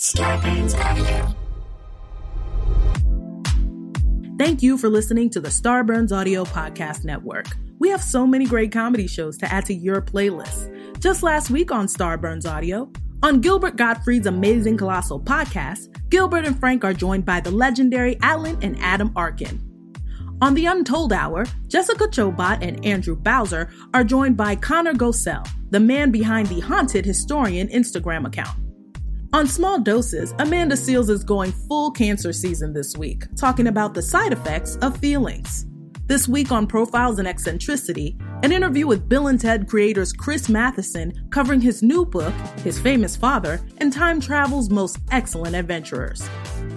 Starburns Audio. Thank you for listening to the Starburns Audio Podcast Network. We have so many great comedy shows to add to your playlist. Just last week on Starburns Audio, on Gilbert Gottfried's Amazing Colossal podcast, Gilbert and Frank are joined by the legendary Alan and Adam Arkin. On The Untold Hour, Jessica Chobot and Andrew Bowser are joined by Connor Gosell, the man behind the Haunted Historian Instagram account. On Small Doses, Amanda Seales is going full cancer season this week, talking about the side effects of feelings. This week on Profiles and Eccentricity, an interview with Bill and Ted creators Chris Matheson covering his new book, His Famous Father, and time travel's most excellent adventurers.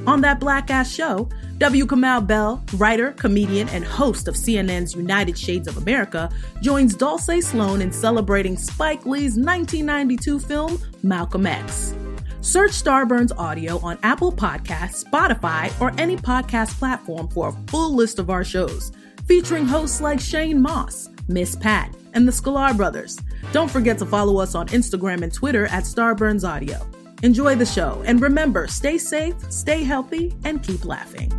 On that black ass show, W. Kamau Bell, writer, comedian, and host of CNN's United Shades of America, joins Dulce Sloan in celebrating Spike Lee's 1992 film, Malcolm X. Search Starburns Audio on Apple Podcasts, Spotify, or any podcast platform for a full list of our shows, featuring hosts like Shane Mauss, Miss Pat, and the Sklar Brothers. Don't forget to follow us on Instagram and Twitter at Starburns Audio. Enjoy the show, and remember, stay safe, stay healthy, and keep laughing.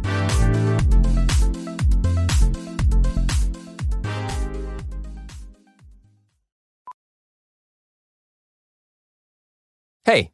Hey,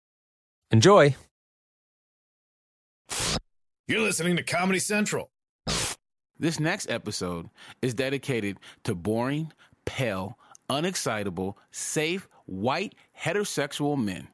Enjoy. You're listening to Comedy Central. This next episode is dedicated to boring, pale, unexcitable, safe, white, heterosexual men.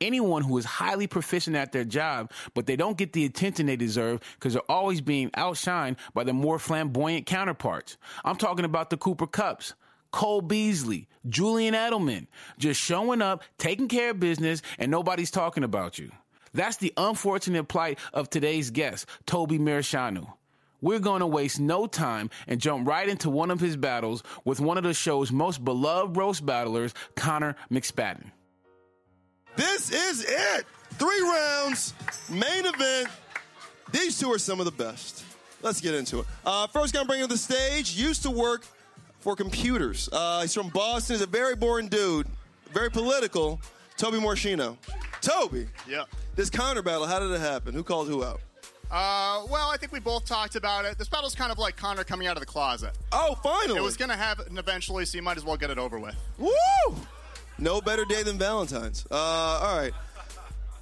Anyone who is highly proficient at their job, but they don't get the attention they deserve because they're always being outshined by their more flamboyant counterparts. I'm talking about the Cooper Kupps. Cole Beasley, Julian Edelman, just showing up, taking care of business, and nobody's talking about you. That's the unfortunate plight of today's guest, Toby Muresianu. We're going to waste no time and jump right into one of his battles with one of the show's most beloved roast battlers, Connor McSpadden. This is it. Three rounds, main event. These two are some of the best. Let's get into it. Uh, first I'm bringing to the stage used to work for computers. Uh, he's from Boston. He's a very boring dude, very political. Toby Muresianu. Toby. Yeah. This Connor battle, how did it happen? Who called who out? Uh, well, I think we both talked about it. This battle's kind of like Connor coming out of the closet. Oh, finally. It was going to happen eventually, so you might as well get it over with. Woo! No better day than Valentine's. Uh, all right.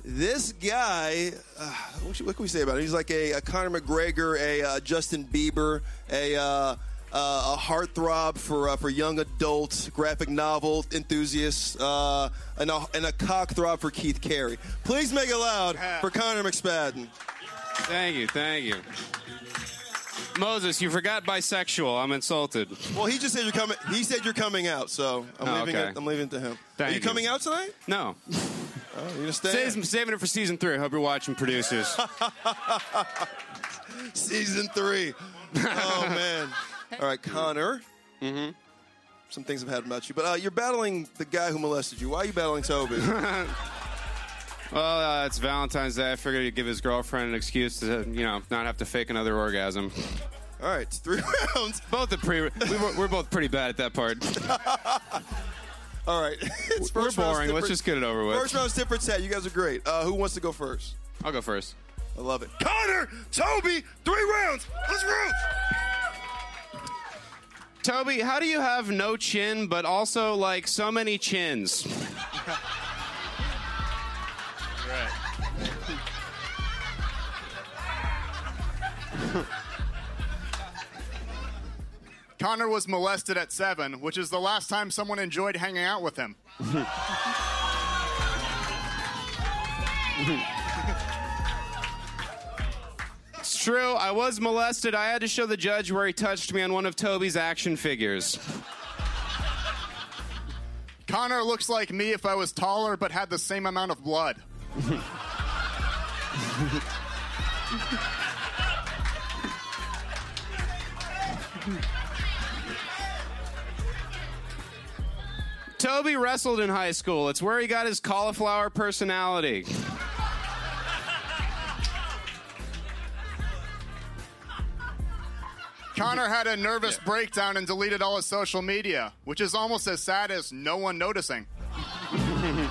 This guy, uh, what, should- what can we say about him? He's like a, a Conor McGregor, a uh, Justin Bieber, a uh, a heartthrob for uh, for young adults, graphic novel enthusiasts, uh, and, a, and a cock throb for Keith Carey. Please make it loud for Connor McSpadden. Thank you, thank you. Moses, you forgot bisexual. I'm insulted. Well, he just said you're coming. He said you're coming out, so I'm Oh, leaving okay. it. I'm leaving it to him. Thank Are you you. coming out tonight? No. Oh, you're gonna stay. Save, saving it for season three. I hope you're watching, producers. Season three. Oh man. All right, Connor. Mm-hmm. Some things I've had about you, but uh, you're battling the guy who molested you. Why are you battling Toby? well, uh, it's Valentine's Day. I figured he'd give his girlfriend an excuse to, you know, not have to fake another orgasm. All right, three rounds. Both are pretty. We were, we're both pretty bad at that part. All right, it's We're boring. Let's just get it over with. First round different set. You guys are great. Uh, who wants to go first? I'll go first. I love it. Connor, Toby, three rounds. Let's root. Toby, how do you have no chin, but also like so many chins? right. Connor was molested at seven, which is the last time someone enjoyed hanging out with him. true. I was molested. I had to show the judge where he touched me on one of Toby's action figures. Connor looks like me if I was taller but had the same amount of blood. Toby wrestled in high school. It's where he got his cauliflower personality. Connor had a nervous breakdown and deleted all his social media, which is almost as sad as no one noticing.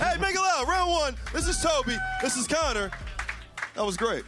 Hey, make it loud. Round one. This is Toby. This is Connor. That was great.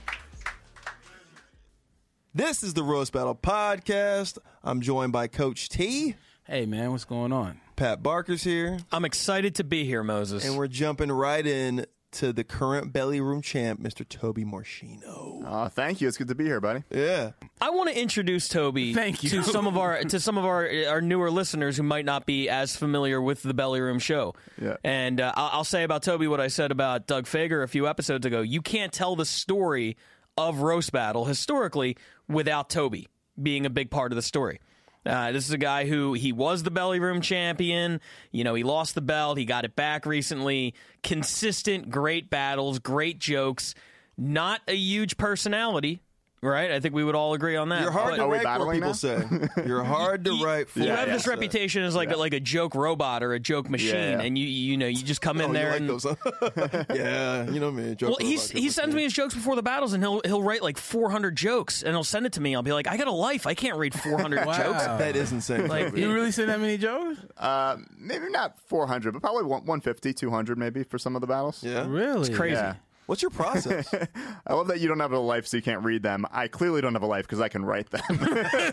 This is the Roast Battle Podcast. I'm joined by Coach Tea. Hey, man, what's going on? Pat Barker's here. I'm excited to be here, Moses. And we're jumping right in to the current belly room champ, Mr. Toby Muresianu. Oh, thank you. It's good to be here, buddy. Yeah. I want to introduce Toby Thank you. to some of our to some of our our newer listeners who might not be as familiar with the Belly Room show. Yeah. And uh, I'll, I'll say about Toby what I said about Doug Fager a few episodes ago. You can't tell the story of roast battle historically without Toby being a big part of the story. Uh, this is a guy who he was the belly room champion. You know, he lost the belt. He got it back recently. Consistent, great battles, great jokes. Not a huge personality, right? I think we would all agree on that. You're hard But to Are we write for, battling people now? say. You're hard to write for. you Yeah, have yeah. this reputation as like a, like a joke robot or a joke machine, yeah. and you you know you just come Oh, in you there like and those, yeah, you know me. Joke well, he's, robot, he joke sends me his jokes before the battles, and he'll he'll write like 400 jokes, and he'll send it to me. I'll be like, I got a life. I can't read 400 Wow. jokes. That is insane. Like, You really send that many jokes? Uh, maybe not 400, but probably one- 150, 200 maybe for some of the battles. yeah. Really? It's crazy. Yeah. What's your process? I love that you don't have a life so you can't read them. I clearly don't have a life because I can write them.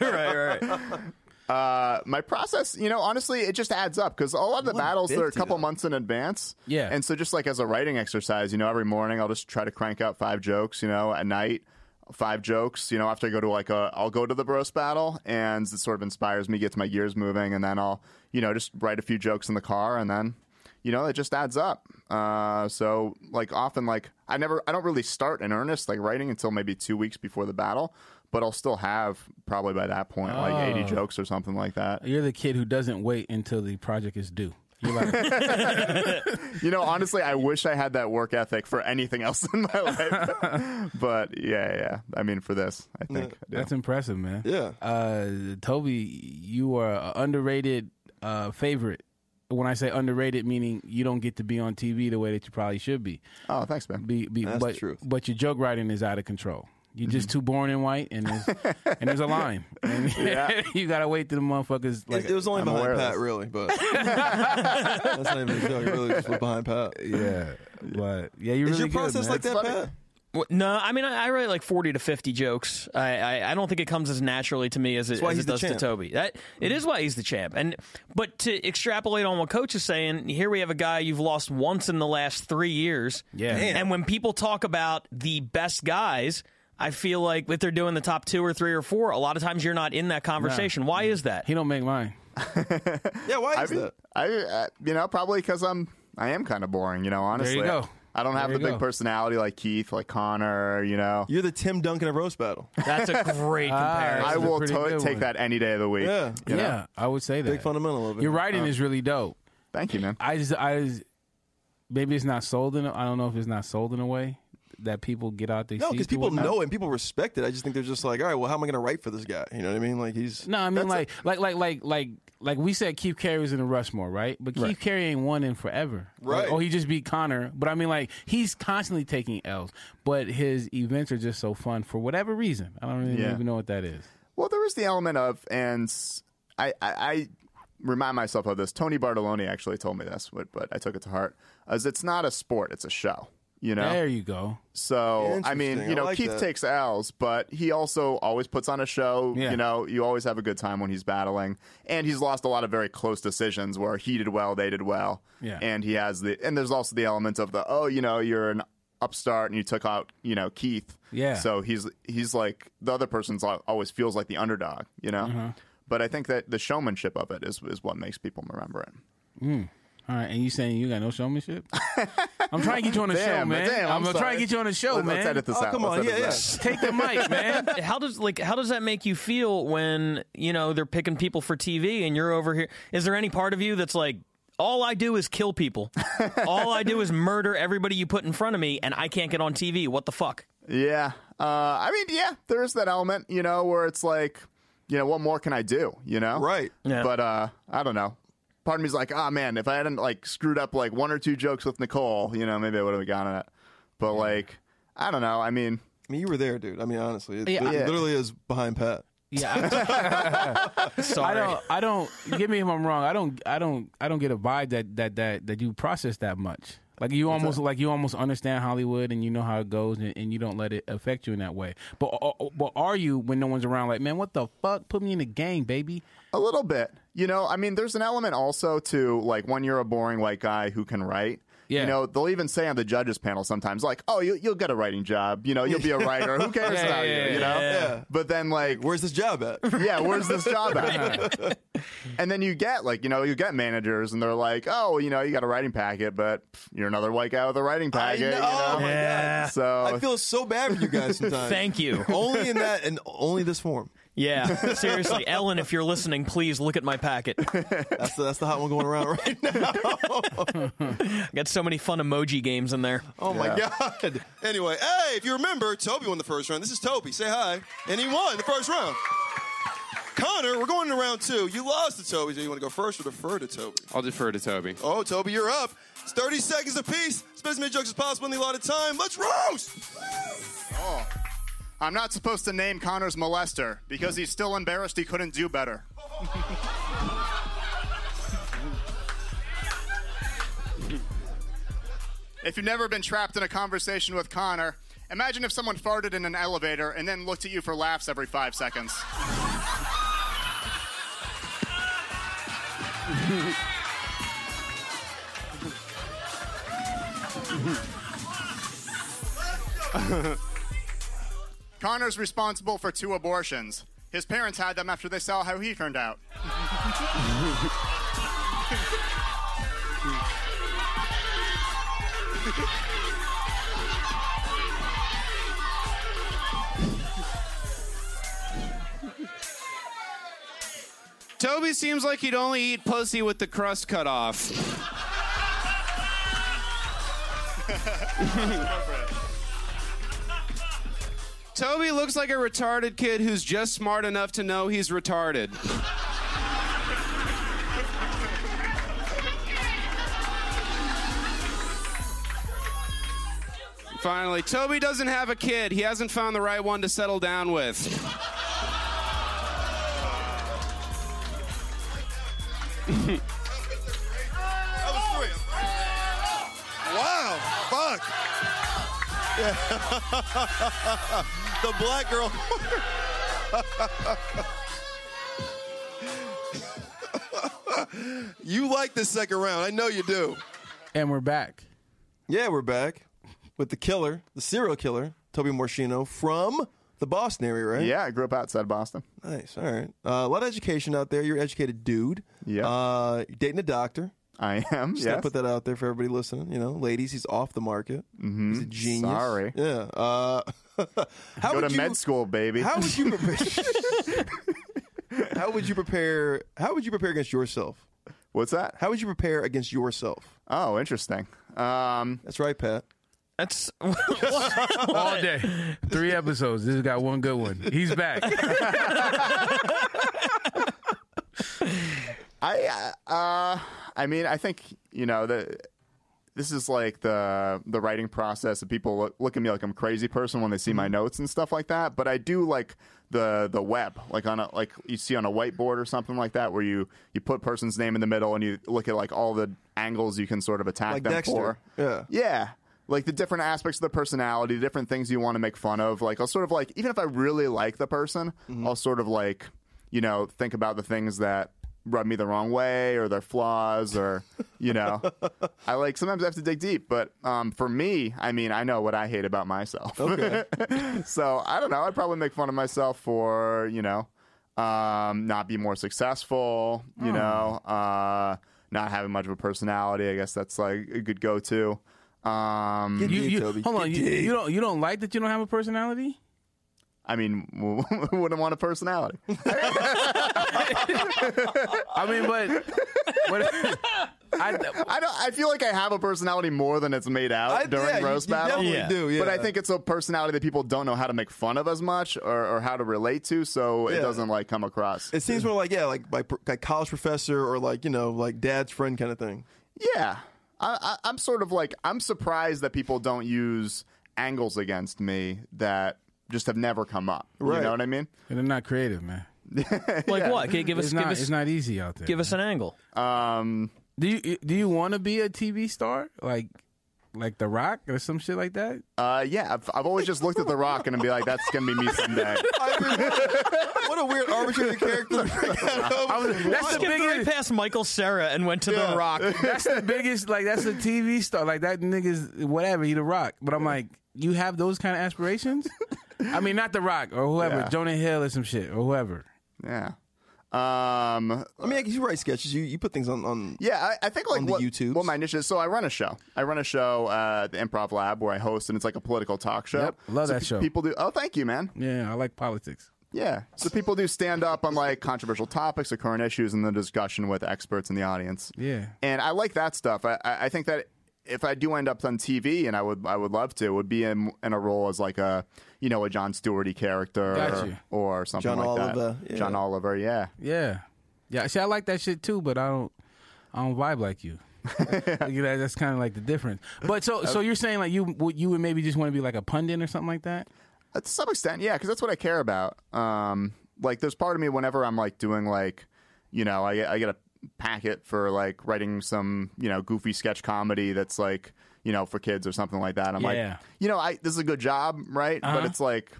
right, right. uh, my process, you know, honestly, it just adds up because a lot of the battles, they're a couple though. months in advance. Yeah. And so just like as a writing exercise, you know, every morning I'll just try to crank out five jokes, you know, at night. Five jokes, you know. After I go to like a, I'll go to the roast battle, and it sort of inspires me, gets my gears moving, and then I'll, you know, just write a few jokes in the car, and then, you know, it just adds up. Uh, so like often, like I never, I don't really start in earnest like writing until maybe two weeks before the battle, but I'll still have probably by that point like eighty jokes or something like that. You're the kid who doesn't wait until the project is due. You're like, You know, honestly, I wish I had that work ethic for anything else in my life. but yeah, yeah. I mean, for this, I think. I do. that's impressive, man. Yeah. Uh, Toby, you are an underrated uh, favorite. When I say underrated, meaning you don't get to be on TV the way that you probably should be. oh, thanks, man. Be, be, That's but, the truth. But your joke writing is out of control. You're Mm-hmm. just too born and white, and there's, and there's a line. And Yeah. you gotta wait till the motherfuckers like. it, it was only I'm aware behind of Pat, really, but that's not even a joke. It really just was behind Pat. yeah, but yeah, you're Is really your good, process man. like that. Pat? Well, No, I mean I, I write like forty to fifty jokes. I, I I don't think it comes as naturally to me as it, as it the does to. Toby. That it is why he's the champ. And but to extrapolate on what Coach is saying, here we have a guy you've lost once in the last three years. Yeah. Damn. And when people talk about the best guys. I feel like if they're doing the top two or three or four, a lot of times you're not in that conversation. Why is that? He don't make mine. Yeah, why I is mean, that? I, uh, you know, probably because I'm, I am kind of boring. You know, honestly. you go. I don't have the big go. personality like Keith, like Connor. You know, You're the Tim Duncan of roast battle. That's a great comparison. I will to- take that any day of the week. Yeah. you know? Yeah, I would say that. Big fundamental of it. Your writing Uh, is really dope. Thank you, man. I just, I just, maybe it's not sold in. a- I don't know if it's not sold in a way that people get out their No, because people know and people respect it. I just think they're just like, all right, well, how am I going to write for this guy? You know what I mean? Like he's No, I mean That's like, like, like, like, like, like we said, Keith Carey was in the Rushmore, right? But Keith Carey ain't won in forever, Right. Like, oh, he just beat Connor, but I mean, like, he's constantly taking L's, but his events are just so fun for whatever reason. I don't really Yeah. even know what that is. Well, there is the element of, and I, I, I remind myself of this. Tony Bartoloni actually told me this, but, but I took it to heart. As it's not a sport; it's a show. You know, There you go. so I mean, you know, like Keith that. takes L's, but he also always puts on a show. Yeah. You know, you always have a good time when he's battling, and he's lost a lot of very close decisions where he did well, they did well, Yeah. and he has the and there's also the element of the oh, you know, you're an upstart and you took out you know Keith, Yeah. So he's he's like the other person's always feels like the underdog, you know. Uh-huh. But I think that the showmanship of it is is what makes people remember it. All right, and you saying you got no showmanship? I'm trying to get you on the show, man. damn, I'm, I'm trying to get you on the show, Let's- man. let's edit this Oh, out. come Let's on. Yeah, yeah. Take the mic, man. how does like how does that make you feel when you know they're picking people for TV and you're over here? Is there any part of you that's like, all I do is kill people, all I do is murder everybody you put in front of me, and I can't get on TV? What the fuck? Yeah. Uh, I mean, yeah, there is that element, you know, where it's like, you know, what more can I do, you know? Right. Yeah. But uh, I don't know. Part of me's like, ah, man, if I hadn't like screwed up like one or two jokes with Nicole, you know, maybe I would have gotten it. But like, I don't know. I mean, I mean, you were there, dude. I mean, honestly, it, Yeah. it Yeah. literally is behind Pat. Yeah, I, Sorry. I don't. I don't. Get me if I'm wrong. I don't. I don't. I don't get a vibe that that that that you process that much. Like you almost like you almost understand Hollywood and you know how it goes and, and you don't let it affect you in that way. But uh, but are you when no one's around? Like man, what the fuck? Put me in the game, baby. A little bit. You know, I mean, there's an element also to like when you're a boring white guy who can write. Yeah. You know, they'll even say on the judges panel sometimes, like, "Oh, you, you'll get a writing job. You know, you'll be a writer. Who cares Yeah, about yeah, you? You know." yeah. But then, like, Where's this job at? yeah, where's this job at? and then you get like, you know, you get managers, and they're like, "Oh, you know, you got a writing packet, but pff, you're another white guy with a writing I packet." know. You know? Oh my Yeah. god. So I feel so bad for you guys sometimes. Thank you. only in that and only this form. Yeah, seriously, Ellen, if you're listening, please look at my packet. That's the, that's the hot one going around right now. Got so many fun emoji games in there. Oh my god. Anyway, hey, if you remember, Toby won the first round. This is Toby. Say hi. And he won the first round. Connor, we're going to round two. You lost to Toby. So you want to go first or defer to Toby? I'll defer to Toby. Oh, Toby, you're up. It's 30 seconds apiece. Spend as many jokes as possible in the allotted time. Let's roast! Oh. I'm not supposed to name Connor's molester because he's still embarrassed he couldn't do better. if you've never been trapped in a conversation with Connor, imagine if someone farted in an elevator and then looked at you for laughs every five seconds. Connor's responsible for two abortions. His parents had them after they saw how he turned out. Toby seems like he'd only eat pussy with the crust cut off. Toby looks like a retarded kid who's just smart enough to know he's retarded. Finally, Toby doesn't have a kid. He hasn't found the right one to settle down with. That was three. Wow. Fuck. Yeah. the black girl. you like this second round. I know you do. And we're back. Yeah, we're back with the killer, the serial killer, Toby Muresianu from the Boston area, right? yeah, I grew up outside Boston. Nice. All right. Uh, a lot of education out there. You're an educated dude. Yeah. Uh, you're dating a doctor. I am. Just gotta Yes. put that out there for everybody listening. You know, ladies, he's off the market. Mm-hmm. He's a genius. Sorry. Yeah. Uh, how Go would to you, med school, baby. How would you prepare? how would you prepare? How would you prepare against yourself? What's that? How would you prepare against yourself? Oh, interesting. Um, That's right, Pat. That's All day. Three episodes. This has got one good one. He's back. I uh, uh, I mean, I think you know the. This is like the the writing process. And people look, look at me like I'm a crazy person when they see my mm-hmm. notes and stuff like that. But I do like the the web, like on a like you see on a whiteboard or something like that, where you you put person's name in the middle and you look at like all the angles you can sort of attack Like them Dexter. for. Yeah. Yeah. like the different aspects of the personality, the different things you want to make fun of. Like I'll sort of like even if I really like the person, mm-hmm. I'll sort of like you know think about the things that rub me the wrong way or their flaws or you know I like sometimes I have to dig deep. But um, for me, I mean I know what I hate about myself. Okay. so I don't know. I'd probably make fun of myself for you know um, not be more successful. You know, uh, not having much of a personality. I guess that's like a good go-to. Um, You, you, hold on, you, you don't you don't like that you don't have a personality? I mean, who wouldn't want a personality? I mean, but, but I, I don't. I feel like I have a personality more than it's made out I- during yeah, roast you battle. definitely Yeah. do, yeah. But I think it's a personality that people don't know how to make fun of as much or, or how to relate to, so it doesn't like come across. It seems more like yeah, like like, like college professor or like you know like dad's friend kind of thing. Yeah, I, I, I'm sort of like I'm surprised that people don't use angles against me that just have never come up. You know what I mean? And they're not creative, man. Like what? Give, give us It's give not, us it's not easy out there. give us an angle. Um, Do you do you want to be a TV star like like The Rock or some shit like that? uh, yeah, I've, I've always just looked at The Rock and be like, that's gonna be me someday. what a weird arbitrary character. I was, that's the Skipped right biggest. past Michael Cera and went to Yeah. The Rock. That's the biggest. Like that's a TV star. Like that nigga's whatever. He The Rock. But I'm like, you have those kind of aspirations. I mean, not The Rock or whoever, Yeah. Jonah Hill or some shit or whoever. Yeah. Um, I mean, you write sketches. You you put things on on. Yeah, I, I think like On the what, YouTubes? what my niche is. So I run a show. I run a show uh, the Improv Lab where I host, and it's like a political talk show. Yep, love So that pe- show. People do. Oh, thank you, man. Yeah, I like politics. Yeah. So people do stand up on like controversial topics or current issues, and the discussion with experts in the audience. Yeah. And I like that stuff. I, I I think that if I do end up on TV, and I would I would love to, would be in in a role as like a you know a John Stewarty character Got or, or something John like Oliver, that. yeah. John Oliver. Yeah. Yeah, yeah. See, I like that shit too, but I don't. I don't vibe like you. you know, that's kind of like the difference. But so, so you're saying like you would you would maybe just want to be like a pundit or something like that? Uh, to some extent, yeah, because that's what I care about. Um, like, there's part of me whenever I'm like doing like, you know, I I get a packet for like writing some you know goofy sketch comedy that's like you know for kids or something like that. I'm Yeah. like, you know, I this is a good job, right? But Uh-huh. it's like.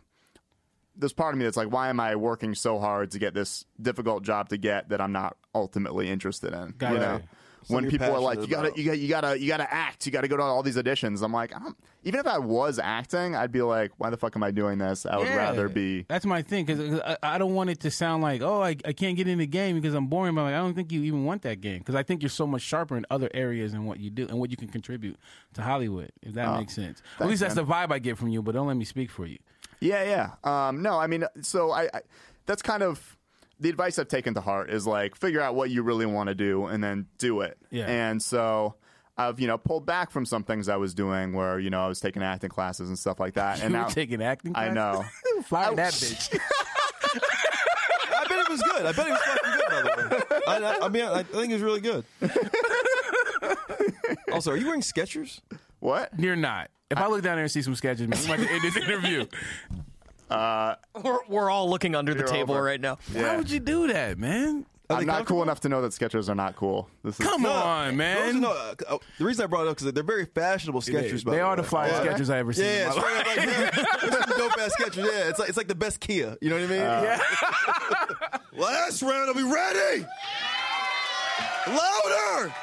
There's part of me that's like, why am I working so hard to get this difficult job to get that I'm not ultimately interested in? Got you it. know, Something when people are like, you gotta, you gotta, you gotta, you gotta act, you gotta go to all these auditions. I'm like, I don't, even if I was acting, I'd be like, why the fuck am I doing this? I would Yeah. rather be. That's my thing because I, I don't want it to sound like oh I, I can't get in the game because I'm boring. But like, I don't think you even want that game because I think you're so much sharper in other areas and what you do and what you can contribute to Hollywood. If that makes sense. At least that's man. the vibe I get from you. But don't let me speak for you. Yeah, yeah. Um, no, I mean, so I, I, that's kind of the advice I've taken to heart is like figure out what you really want to do and then do it. Yeah. And so I've you know pulled back from some things I was doing where you know I was taking acting classes and stuff like that. And you now taking acting. I classes? know. Fire that bitch. I bet it was good. I bet it was fucking good. By the way, I, I, I mean, I, I think it was really good. also, are you wearing Skechers? What? You're not. If I look down there and see some sketches, man, we might to end this interview. We're, we're all looking under the You're table over. right now. Why would you do that, man? I'm not cool comfortable? enough to know that Skechers are not cool. This is Come on, Those man. are no, uh, uh, the reason I brought it up is because they're very fashionable Skechers. by they the are way. the fire Yeah. sketches I ever seen. Yeah, in my straight life. up like, yeah, there's some dope ass Skechers. Yeah, it's like it's like the best Kia. You know what I mean? Yeah. Last round, I'll be ready. Louder.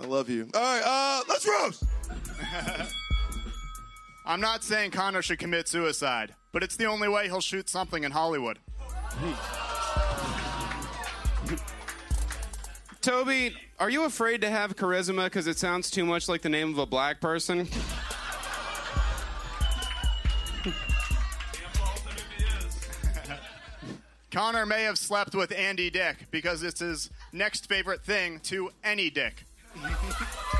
I love you. All right, uh, let's roast. I'm not saying Connor should commit suicide, but it's the only way he'll shoot something in Hollywood. Toby, are you afraid to have charisma because it sounds too much like the name of a black person? Connor may have slept with Andy Dick because it's his next favorite thing to any dick.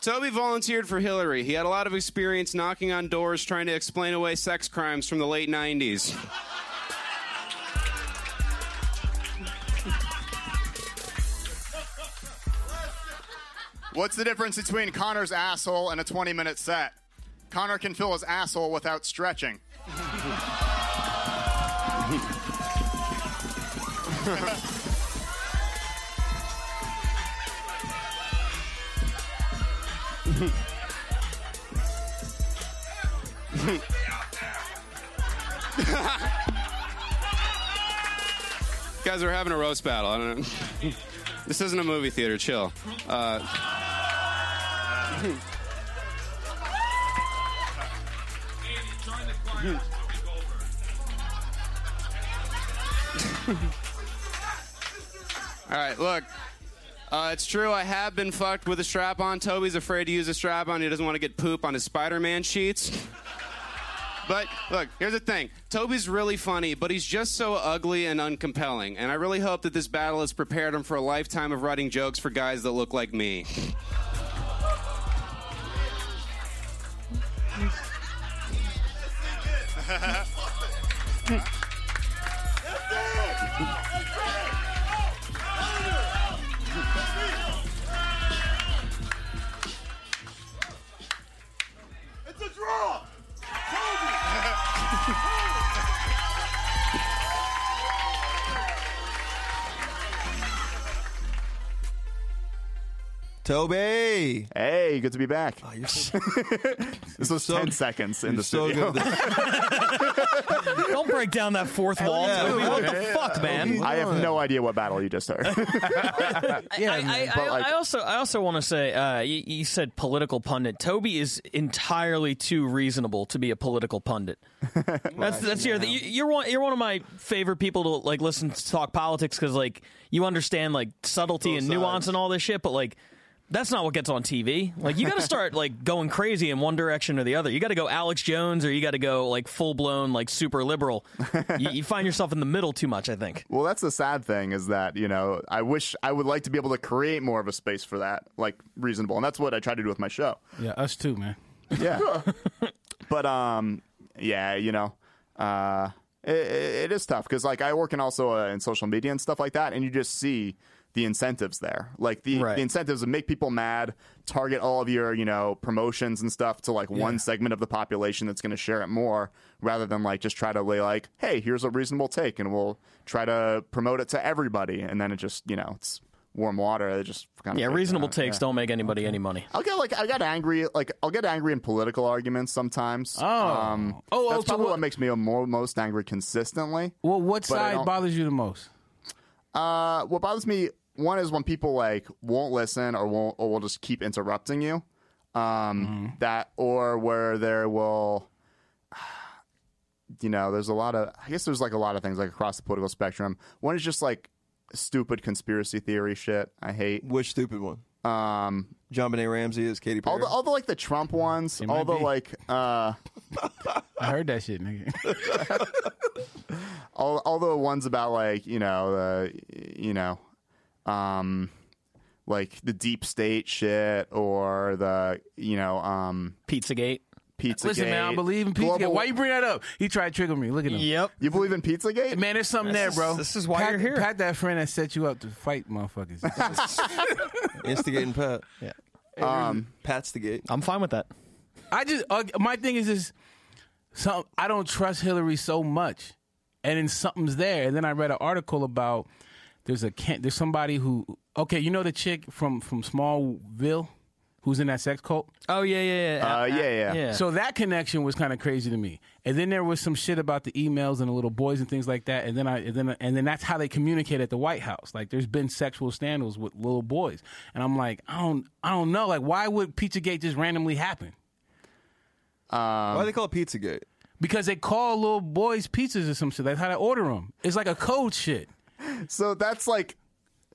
Toby volunteered for Hillary. He had a lot of experience knocking on doors trying to explain away sex crimes from the late 90s. What's the difference between Connor's asshole and a 20 minute set? Connor can fill his asshole without stretching. Guys, we're having a roast battle. I don't know. this isn't a movie theater. Chill. Uh, All right, look. Uh, it's true. I have been fucked with a strap on. Toby's afraid to use a strap on. He doesn't want to get poop on his Spider Man sheets. But look, here's the thing. Toby's really funny, but he's just so ugly and uncompelling. And I really hope that this battle has prepared him for a lifetime of writing jokes for guys that look like me. Toby. Hey, good to be back. Oh, you're so, this was so- 10 seconds in you're the so studio. good. Don't break down that fourth wall, yeah. Toby. What the fuck, man? I have no idea what battle you just heard. yeah, I, I, but, like- I also I also want to say uh, you, you said political pundit. Toby is entirely too reasonable to be a political pundit. That's that's your you, you're one you're one of my favorite people to like listen to talk politics because like you understand like subtlety Both and nuance sides. and all this shit, but like. That's not what gets on TV. Like you got to start like going crazy in one direction or the other. You got to go Alex Jones or you got to go like full blown like super liberal. you, you find yourself in the middle too much. I think. Well, that's the sad thing is that, you know, I wish I would like to be able to create more of a space for that, like reasonable. And that's what I try to do with my show. Yeah, us too, man. Yeah. but, um, yeah, you know, uh, it, it is tough because, like, I work in also uh, in social media and stuff like that, and you just see the incentives there. Like, the, Right. the incentives to make people mad, target all of your, you know, promotions and stuff to, like, one segment of the population that's going to share it more rather than, like, just try to lay, like, hey, here's a reasonable take, and we'll try to promote it to everybody. And then it just, you know, it's warm water. It just kind of Yeah, reasonable takes don't make anybody any money. I'll get like I got angry like I'll get angry in political arguments sometimes. Oh. um, Oh, oh, that's so probably what- what makes me more, most angry consistently. Well, what side bothers you the most? Uh, what bothers me one is when people like won't listen or won't or will just keep interrupting you. Um, that or where there will. You know, there's a lot of. I guess there's like a lot of things like across the political spectrum. One is just like stupid conspiracy theory shit. I hate. Which stupid one? Um, JonBenét Ramsey is Katy Perry. all the all the like the Trump ones. might All the be. like. uh I heard that shit, nigga. all, all the ones about like you know uh, you know um like the deep state shit or the you know um Pizzagate. pizza Listen, man, I believe in Pizzagate. Why you bring that up? He tried to trigger me. Look at him. Yep. you believe in pizzagate Man, there's something This there, is- bro. this is why Pat, you're here. Pat that friend that set you up to fight motherfuckers. Instigating Pat. Yeah. Um, Pat's the gate. I'm fine with that. I just uh, my thing is just some I don't trust Hillary so much, and then something's there. And then I read an article about there's a there's somebody who okay you know the chick from from Smallville who's in that sex cult. Oh yeah, yeah, yeah. Uh, yeah, yeah. yeah. So that connection was kind of crazy to me. And then there was some shit about the emails and the little boys and things like that. And then I and then and then that's how they communicate at the White House. Like there's been sexual scandals with little boys. And I'm like, I don't I don't know. Like why would Pizzagate just randomly happen? Um, Why do they call it Pizzagate? Because they call little boys pizzas or some shit. That's how they order them. It's like a code shit. So that's like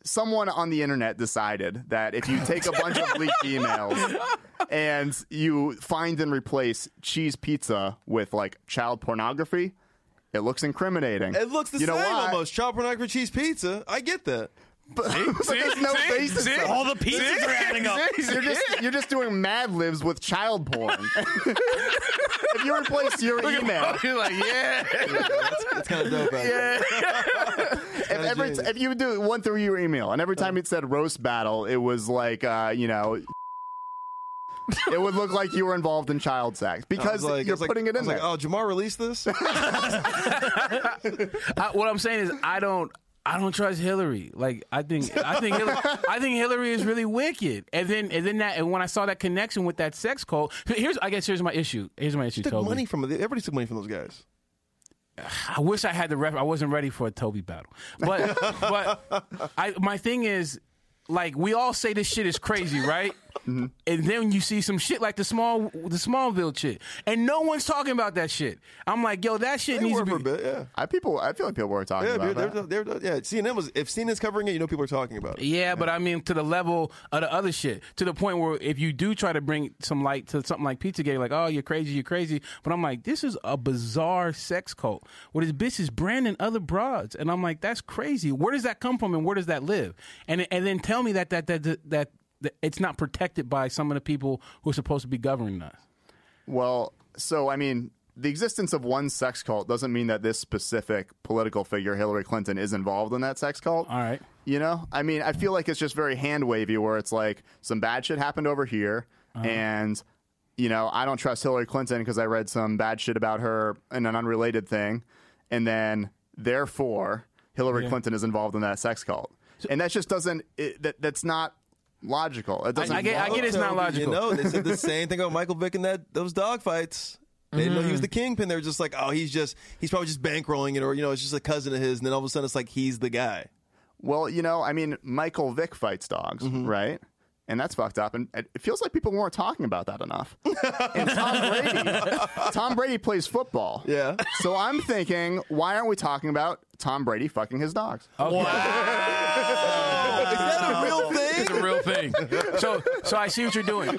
someone on the internet decided that if you take a bunch of leaked emails and you find and replace cheese pizza with like child pornography it looks incriminating It looks the you know same why? almost. Child pornography cheese pizza. I get that. But, but there's no See? basis See? All the pizzas are adding up. you're just you're just doing Mad Libs with child porn. if you replace your email, You're like, yeah. It's kind of dope. Yeah. if, every, genius. if you would do one through your email, and every time it said roast battle, it was like uh, you know. it would look like you were involved in child sex because like, I you're was like- putting it I in was there. like, oh, Jamar released this. I, what I'm saying is, I don't. I don't trust Hillary. Like I think I think Hillary, I think Hillary is really wicked. And then and then that and when I saw that connection with that sex cult, here's I guess here's my issue. Here's my issue. Took Toby. money from everybody took money from those guys. I wish I had the ref. I wasn't ready for a Toby battle, but but I my thing is like we all say this shit is crazy, right? Mm-hmm. And then you see some shit like the small the Smallville shit, and no one's talking about that shit. I'm like, yo, that shit They needs were to for be. a bit, yeah. I people. I feel like people were talking Yeah, about they're, that. they're, they're, yeah. CNN was if CNN's covering it, you know people are talking about it. Yeah, but I mean to the level of the other shit, to the point where if you do try to bring some light to something like Pizzagate, like, oh, you're crazy, you're crazy. But I'm like, this is a bizarre sex cult where this bitch is branding other broads, and I'm like, that's crazy. Where does that come from, and where does that live? And and then tell me that that that that, that, that it's not protected by some of the people who are supposed to be governing us. Well, so I mean, the existence of one sex cult doesn't mean that this specific political figure, Hillary Clinton, is involved in that sex cult. All right. You know, I mean, I feel like it's just very hand wavy, where it's like some bad shit happened over here, uh-huh. and you know, I don't trust Hillary Clinton because I read some bad shit about her in an unrelated thing, and then therefore Hillary Clinton is involved in that sex cult, and that just doesn't. It, that that's not logical. It doesn't. I get- I get it's not logical. You know, they said the same thing about Michael Vick and that those dog fights. They didn't know he was the kingpin. They were just like, oh, he's just he's probably just bankrolling it, or you know, it's just a cousin of his. And then all of a sudden, it's like he's the guy. Well, you know, I mean, Michael Vick fights dogs, Mm-hmm. right? And that's fucked up. And it feels like people weren't talking about that enough. and Tom Brady, Tom Brady plays football. Yeah. So I'm thinking, why aren't we talking about Tom Brady fucking his dogs? Wow, Is that a real thing? It's a real thing. so so I see what you're doing.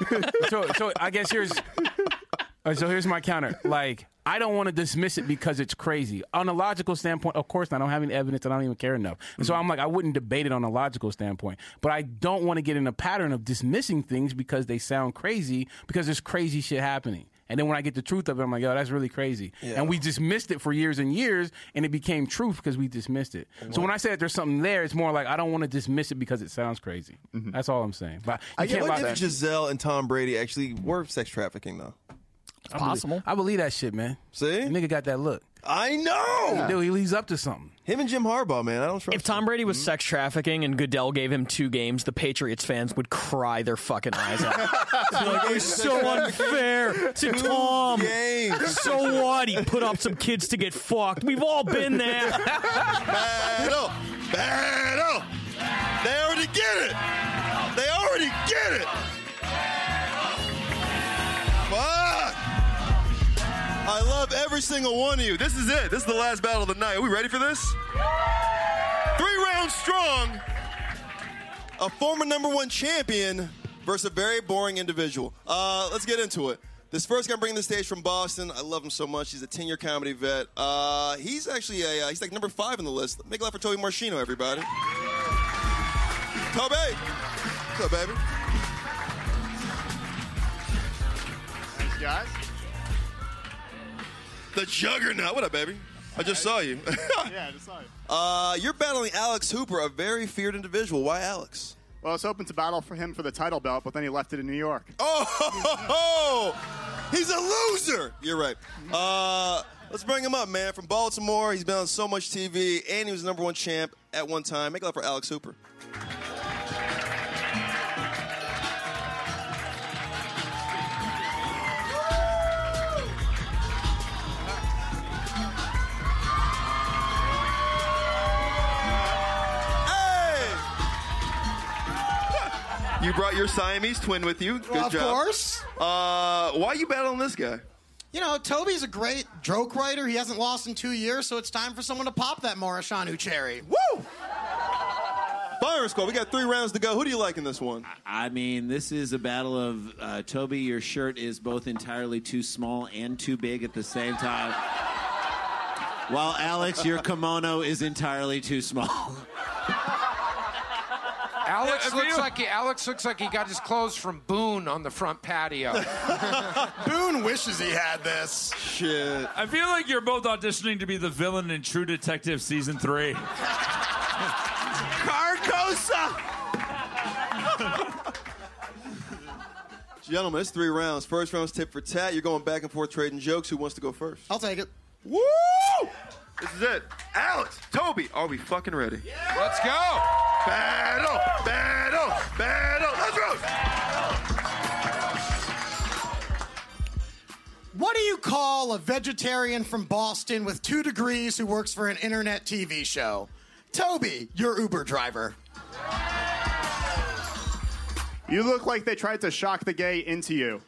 So so I guess here's uh, so here's my counter. Like I don't want to dismiss it because it's crazy. On a logical standpoint, of course, I don't have any evidence and I don't even care enough. And so I'm like, I wouldn't debate it on a logical standpoint. But I don't want to get in a pattern of dismissing things because they sound crazy because there's crazy shit happening. And then when I get the truth of it, I'm like, yo, that's really crazy. And we dismissed it for years and years, and it became truth because we dismissed it. So when I say that there's something there, it's more like I don't want to dismiss it because it sounds crazy. That's all I'm saying. But you I can't what if Gisele and Tom Brady actually were sex trafficking though? I believe- possible. I believe that shit, man. See, The nigga got that look. I know. Dude, he leads up to something. Him and Jim Harbaugh, man. I don't trust. If Tom Brady was mm-hmm. sex trafficking and Goodell gave him two games, the Patriots fans would cry their fucking eyes out. like, it's so unfair to Tom. games. So what? He put up some kids to get fucked. We've all been there. Battle! Battle! They already get it! They already get it! I love every single one of you. This is it. This is the last battle of the night. Are we ready for this? Three rounds strong. A former number one champion versus a very boring individual. Uh, let's get into it. This first guy bringing the stage from Boston. I love him so much. He's a 10 year comedy vet. Uh, he's actually a, uh, he's like number five on the list. Make a laugh for Toby Muresianu, everybody. Toby! What's up, baby? Thanks, guys. The Juggernaut. What up, baby? I just saw you. Yeah, I just saw you. uh, you're battling Alex Hooper, a very feared individual. Why Alex? Well, I was hoping to battle for him for the title belt, but then he left it in New York. Oh, he's a loser. You're right. Uh, let's bring him up, man. From Baltimore, he's been on so much TV, and he was the number one champ at one time. Make love for Alex Hooper. You brought your Siamese twin with you. Good Well, of job. course. Uh, why are you battling this guy? You know, Toby's a great joke writer. He hasn't lost in two years, so it's time for someone to pop that Muresianu cherry. Woo! Firing squad. We got three rounds to go. Who do you like in this one? I mean, this is a battle of uh, Toby. Your shirt is both entirely too small and too big at the same time. While Alex, your kimono is entirely too small. Alex looks like he, Alex looks like he got his clothes from Boone on the front patio. Boone wishes he had this. Shit. I feel like you're both auditioning to be the villain in True Detective season three. Carcosa! Gentlemen, it's three rounds. First round's tip for tat. You're going back and forth trading jokes. Who wants to go first? I'll take it. Woo! This is it. Alex, Toby, are we fucking ready? Yeah. Let's go. Battle, battle, battle. Let's roast. What do you call a vegetarian from Boston with two degrees who works for an internet TV show? Toby, your Uber driver. You look like they tried to shock the gay into you.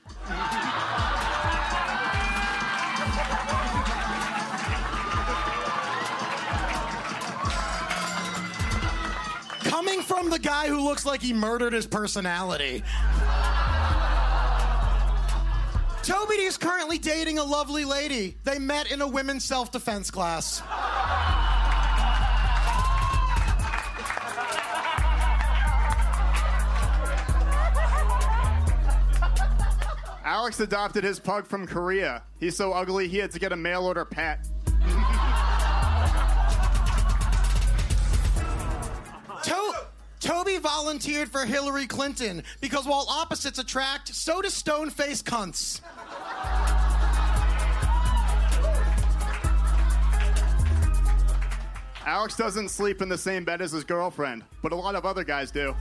From the guy who looks like he murdered his personality. Toby is currently dating a lovely lady. They met in a women's self defense class. Alex adopted his pug from Korea. He's so ugly he had to get a mail order pet. Toby volunteered for Hillary Clinton because while opposites attract, so do stone faced cunts. Alex doesn't sleep in the same bed as his girlfriend, but a lot of other guys do.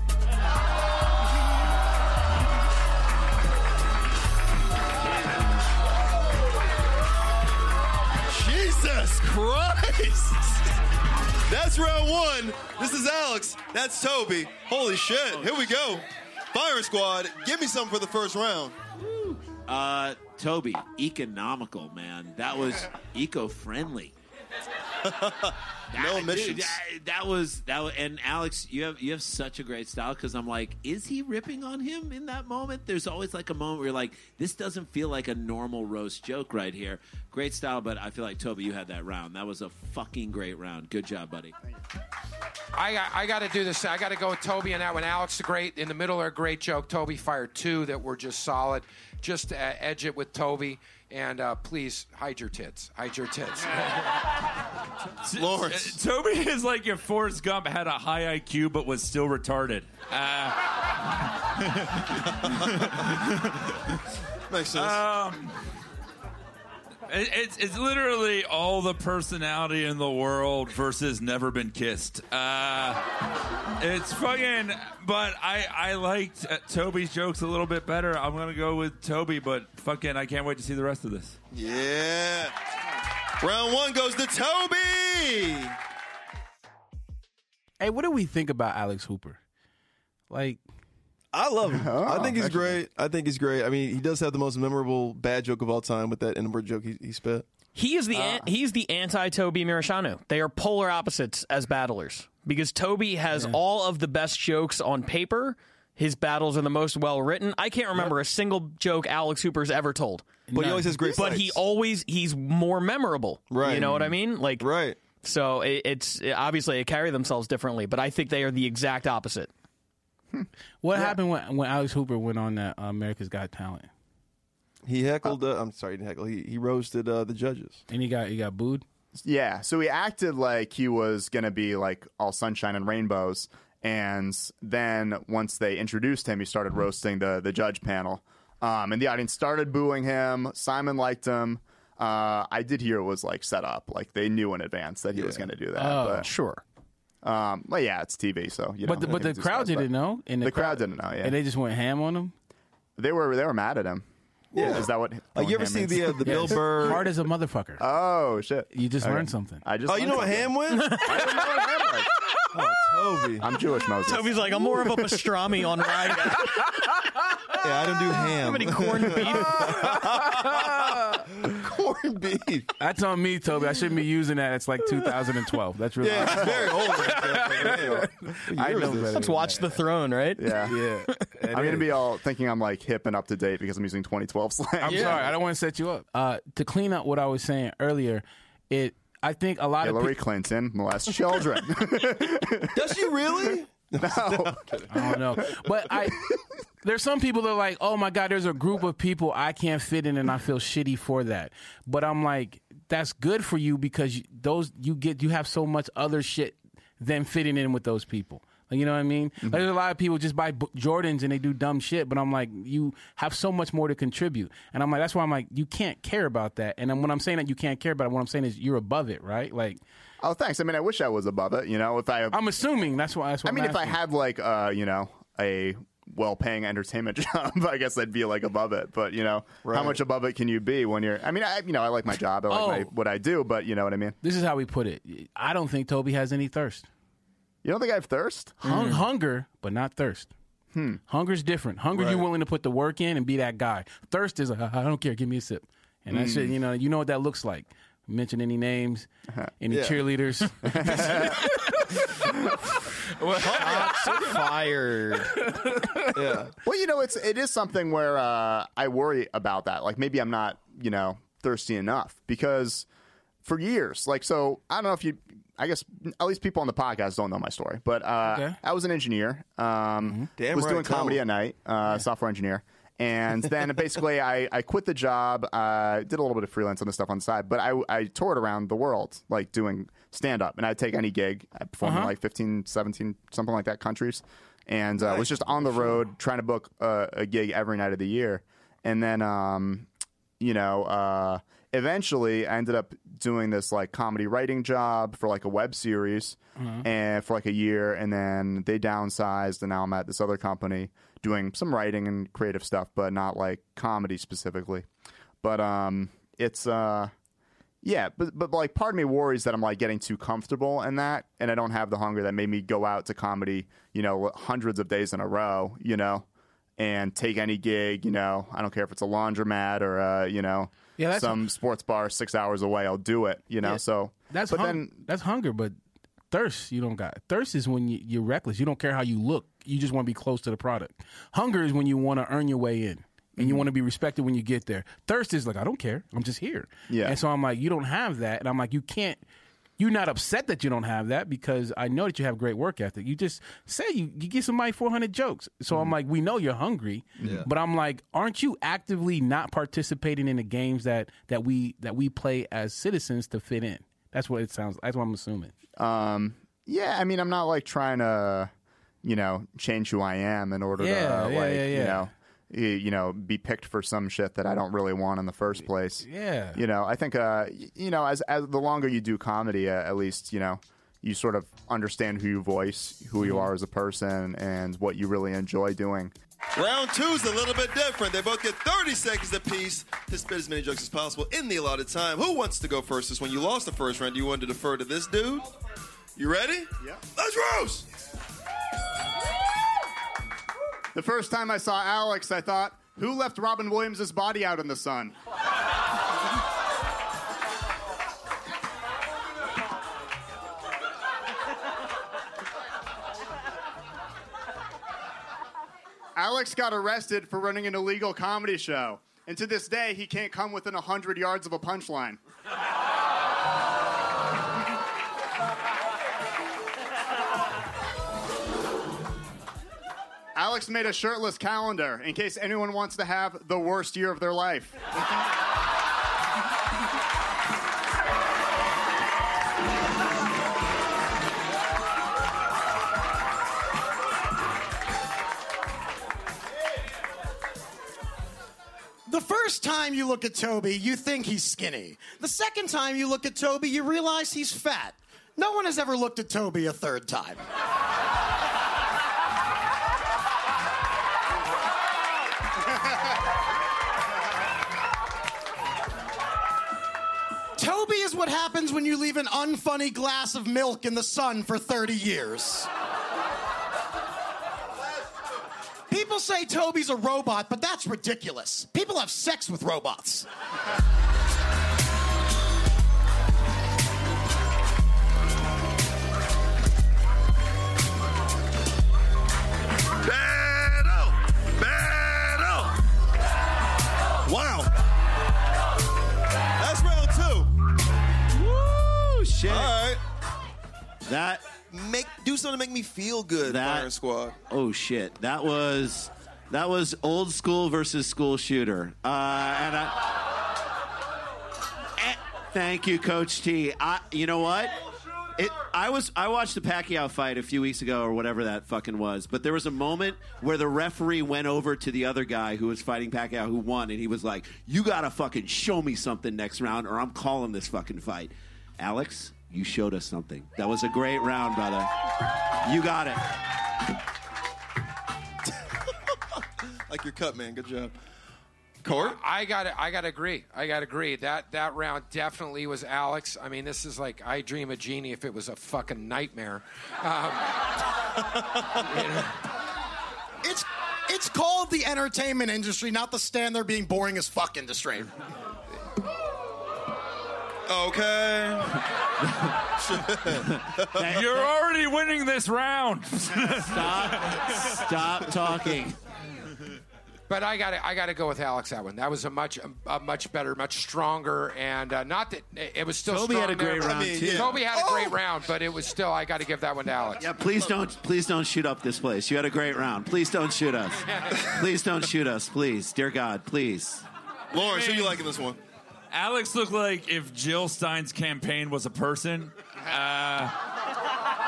Jesus Christ! That's round one. This is Alex. That's Toby. Holy shit. Here we go. Fire Squad, give me something for the first round. Uh, Toby, economical, man. That was eco-friendly. No emissions. That, that was that. Was, and Alex, you have you have such a great style because I'm like, is he ripping on him in that moment? There's always like a moment where you're like, this doesn't feel like a normal roast joke right here. Great style, but I feel like Toby, you had that round. That was a fucking great round. Good job, buddy. I got, I got to do this. I got to go with Toby and that one. Alex, the great in the middle, are a great joke. Toby fired two that were just solid. Just uh, edge it with Toby, and uh, please hide your tits. Hide your tits. Lawrence. Toby is like if Forrest Gump had a high IQ but was still retarded. Uh, Makes sense. Um, it, it's it's literally all the personality in the world versus never been kissed. Uh, it's fucking. But I I liked uh, Toby's jokes a little bit better. I'm gonna go with Toby, but fucking I can't wait to see the rest of this. Yeah. Round one goes to Toby. Hey, what do we think about Alex Hooper? Like, I love him. Oh, I think he's great. I think he's great. I mean, he does have the most memorable bad joke of all time with that N-word joke he, he spit. He is the uh, an- he's the anti Toby Muresianu. They are polar opposites as battlers because Toby has all of the best jokes on paper. His battles are the most well written. I can't remember a single joke Alex Hooper's ever told. But he always has great But he fights. always he's more memorable. Right. You know what I mean? Like right. So it, it's obviously they carry themselves differently, but I think they are the exact opposite. what happened when, when Alex Hooper went on that uh, America's Got Talent? He heckled. Uh, I'm sorry, he didn't heckle. He, he roasted uh, the judges. And he got he got booed. Yeah, so he acted like he was going to be like all sunshine and rainbows. And then once they introduced him, he started roasting the, the judge panel. Um, and the audience started booing him. Simon liked him. Uh, I did hear it was like set up, like they knew in advance that he was going to do that. Oh. but, sure. Um, well, yeah, it's TV, so you but know, the, but the crowd just- didn't know. And the crowd didn't know, yeah. And they just went ham on him. They were they were mad at him. Yeah. is that what? Like, you ever see is? the, uh, the Bill Burr? Hard as a motherfucker. Oh shit! You just Okay. learned something. I just Oh, you know what ham was? Oh, Toby. I'm Jewish, Moses. Toby's like, I'm more of a pastrami on rye. Yeah, I don't do ham. How many corned beef? corned beef. That's on me, Toby. I shouldn't be using that. It's like 2012. That's really. Yeah, it's very old. I know better. Let's watch the throne, right? Yeah, Yeah. I'm gonna be all thinking I'm like hip and up to date because I'm using 2012 slang. I'm sorry. I don't want to set you up. Uh, to clean up what I was saying earlier, it. I think a lot Hillary of people. Clinton molests children. Does she really? no. I don't know, but I. There's some people that are like, oh my god, there's a group of people I can't fit in, and I feel shitty for that. But I'm like, that's good for you because those you get you have so much other shit than fitting in with those people. Like, you know what I mean? Like, there's a lot of people just buy B- Jordans and they do dumb shit, but I'm like, you have so much more to contribute, and I'm like, that's why I'm like, you can't care about that. And then when I'm saying that you can't care about it, what I'm saying is you're above it, right? Like, Oh, thanks. I mean, I wish I was above it. You know, if I, I'm assuming that's why. That's what I mean, I'm if I had like, uh, you know, a well-paying entertainment job, I guess I'd be like above it. But you know, how much above it can you be when you're? I mean, I, you know, I like my job. I like Oh. my, what I do, but you know what I mean. This is how we put it. I don't think Toby has any thirst. You don't think I have thirst? Hung, Hunger, but not thirst. Hmm. Hunger's different. Hunger, Right. you're willing to put the work in and be that guy. Thirst is, I don't care, give me a sip. And that's Mm. it. You know, you know what that looks like. Mention any names, any Yeah. cheerleaders. fired. yeah. Well, you know, it's it is something where uh, I worry about that. Like maybe I'm not, you know, thirsty enough because for years, like so, I don't know if you. I guess at least people on the podcast don't know my story, but uh, Okay. I was an engineer. Um, Damn was right, doing comedy them. at night, uh, software engineer, and then basically I, I quit the job. Uh, did a little bit of freelance on the stuff on the side, but I, I toured around the world like doing stand up, and I'd take any gig. I performed Uh-huh. like 15, 17, something like that countries, and uh, was just on the road trying to book a, a gig every night of the year, and then um, you know, uh, eventually I ended up doing this like comedy writing job for like a web series and for like a year and then they downsized and now I'm at this other company doing some writing and creative stuff but not like comedy specifically. But um it's uh yeah, but but like part of me worries that I'm like getting too comfortable in that and I don't have the hunger that made me go out to comedy, you know, hundreds of days in a row, you know and take any gig. You know, I don't care if it's a laundromat or uh, you know, Yeah, some sports bar six hours away. I'll do it. You know, Yeah. so That's but hun- then that's hunger, but thirst you don't got. Thirst is when you, you're reckless. You don't care how you look. You just want to be close to the product. Hunger is when you want to earn your way in. And you Mm-hmm. want to be respected when you get there. Thirst is like, I don't care. I'm just here. Yeah. And so I'm like, you don't have that. And I'm like, you can't. You're not upset that you don't have that because I know that you have great work ethic. You just say you, you give somebody 400 jokes. So Mm-hmm. I'm like, we know you're hungry, Yeah. but I'm like, aren't you actively not participating in the games that that we that we play as citizens to fit in? That's what it sounds. That's what I'm assuming. um, yeah, I mean, I'm not like trying to, you know, change who I am in order Yeah, to yeah, like, you know. Y- You know, be picked for some shit that I don't really want in the first place. Yeah. You know, I think, uh, you know, as as the longer you do comedy, uh, at least you know, you sort of understand who you voice, who you Mm-hmm. are as a person, and what you really enjoy doing. Round two's a little bit different. They both get 30 seconds apiece to spit as many jokes as possible in the allotted time. Who wants to go first? Is when you lost the first round, do you want to defer to this dude? You ready? Yeah. Let's roast! The first time I saw Alex, I thought, who left Robin Williams' body out in the sun? Alex got arrested for running an illegal comedy show. And to this day, he can't come within 100 yards of a punchline. Alex made a shirtless calendar in case anyone wants to have the worst year of their life. The first time you look at Toby, you think he's skinny. The second time you look at Toby, you realize he's fat. No one has ever looked at Toby a third time. What happens when you leave an unfunny glass of milk in the sun for 30 years. People say Toby's a robot, but that's ridiculous. People have sex with robots. That Make do something to make me feel good, That- Fire Squad. oh shit. That was that was old school versus school shooter. Uh, and I. Eh, Thank you, Coach Tea. I, you know what? It, I was I watched the Pacquiao fight a few weeks ago or whatever that fucking was, but there was a moment where the referee went over to the other guy who was fighting Pacquiao who won, and he was like, "You gotta fucking show me something next round, or I'm calling this fucking fight." Alex, You showed us something. That was a great round, brother. You got it. like your cut, man. Good job. Court? I got to I got to agree. I got to agree. That that round definitely was Alex. I mean, this is like I Dream of Jeannie if it was a fucking nightmare. Um, you know. It's it's called the entertainment industry, not the stand there being boring as fuck industry. Okay. You're already winning this round. Stop. Stop talking. But I got to I got to go with Alex that one. That was a much a, much better, much stronger, and uh, not that it was still. Toby strong had a great there. round, I mean, too. yeah. Toby had a great Oh! round, but it was still. I got to give that one to Alex. Yeah, please don't, please don't shoot up this place. You had a great round. Please don't shoot us. Please don't shoot us, please, dear God, please. Lawrence, who you liking this one? Alex looked like if Jill Stein's campaign was a person. Uh,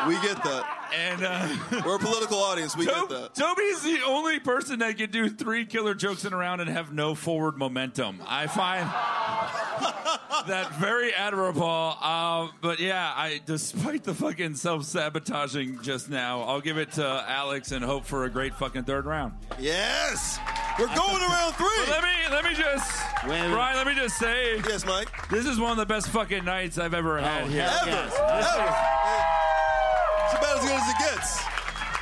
we get that. And uh, we're a political audience. We get that. Toby's the only person that can do three killer jokes in a round and have no forward momentum. I find that very admirable. Uh, but yeah, I despite the fucking self sabotaging just now, I'll give it to Alex and hope for a great fucking third round. Yes, we're going to round three. But let me let me just Wait a minute. Brian, let me just say, yes, Mike. This is one of the best fucking nights I've ever had here. Ever. yes. Ever. It's about as good as it gets.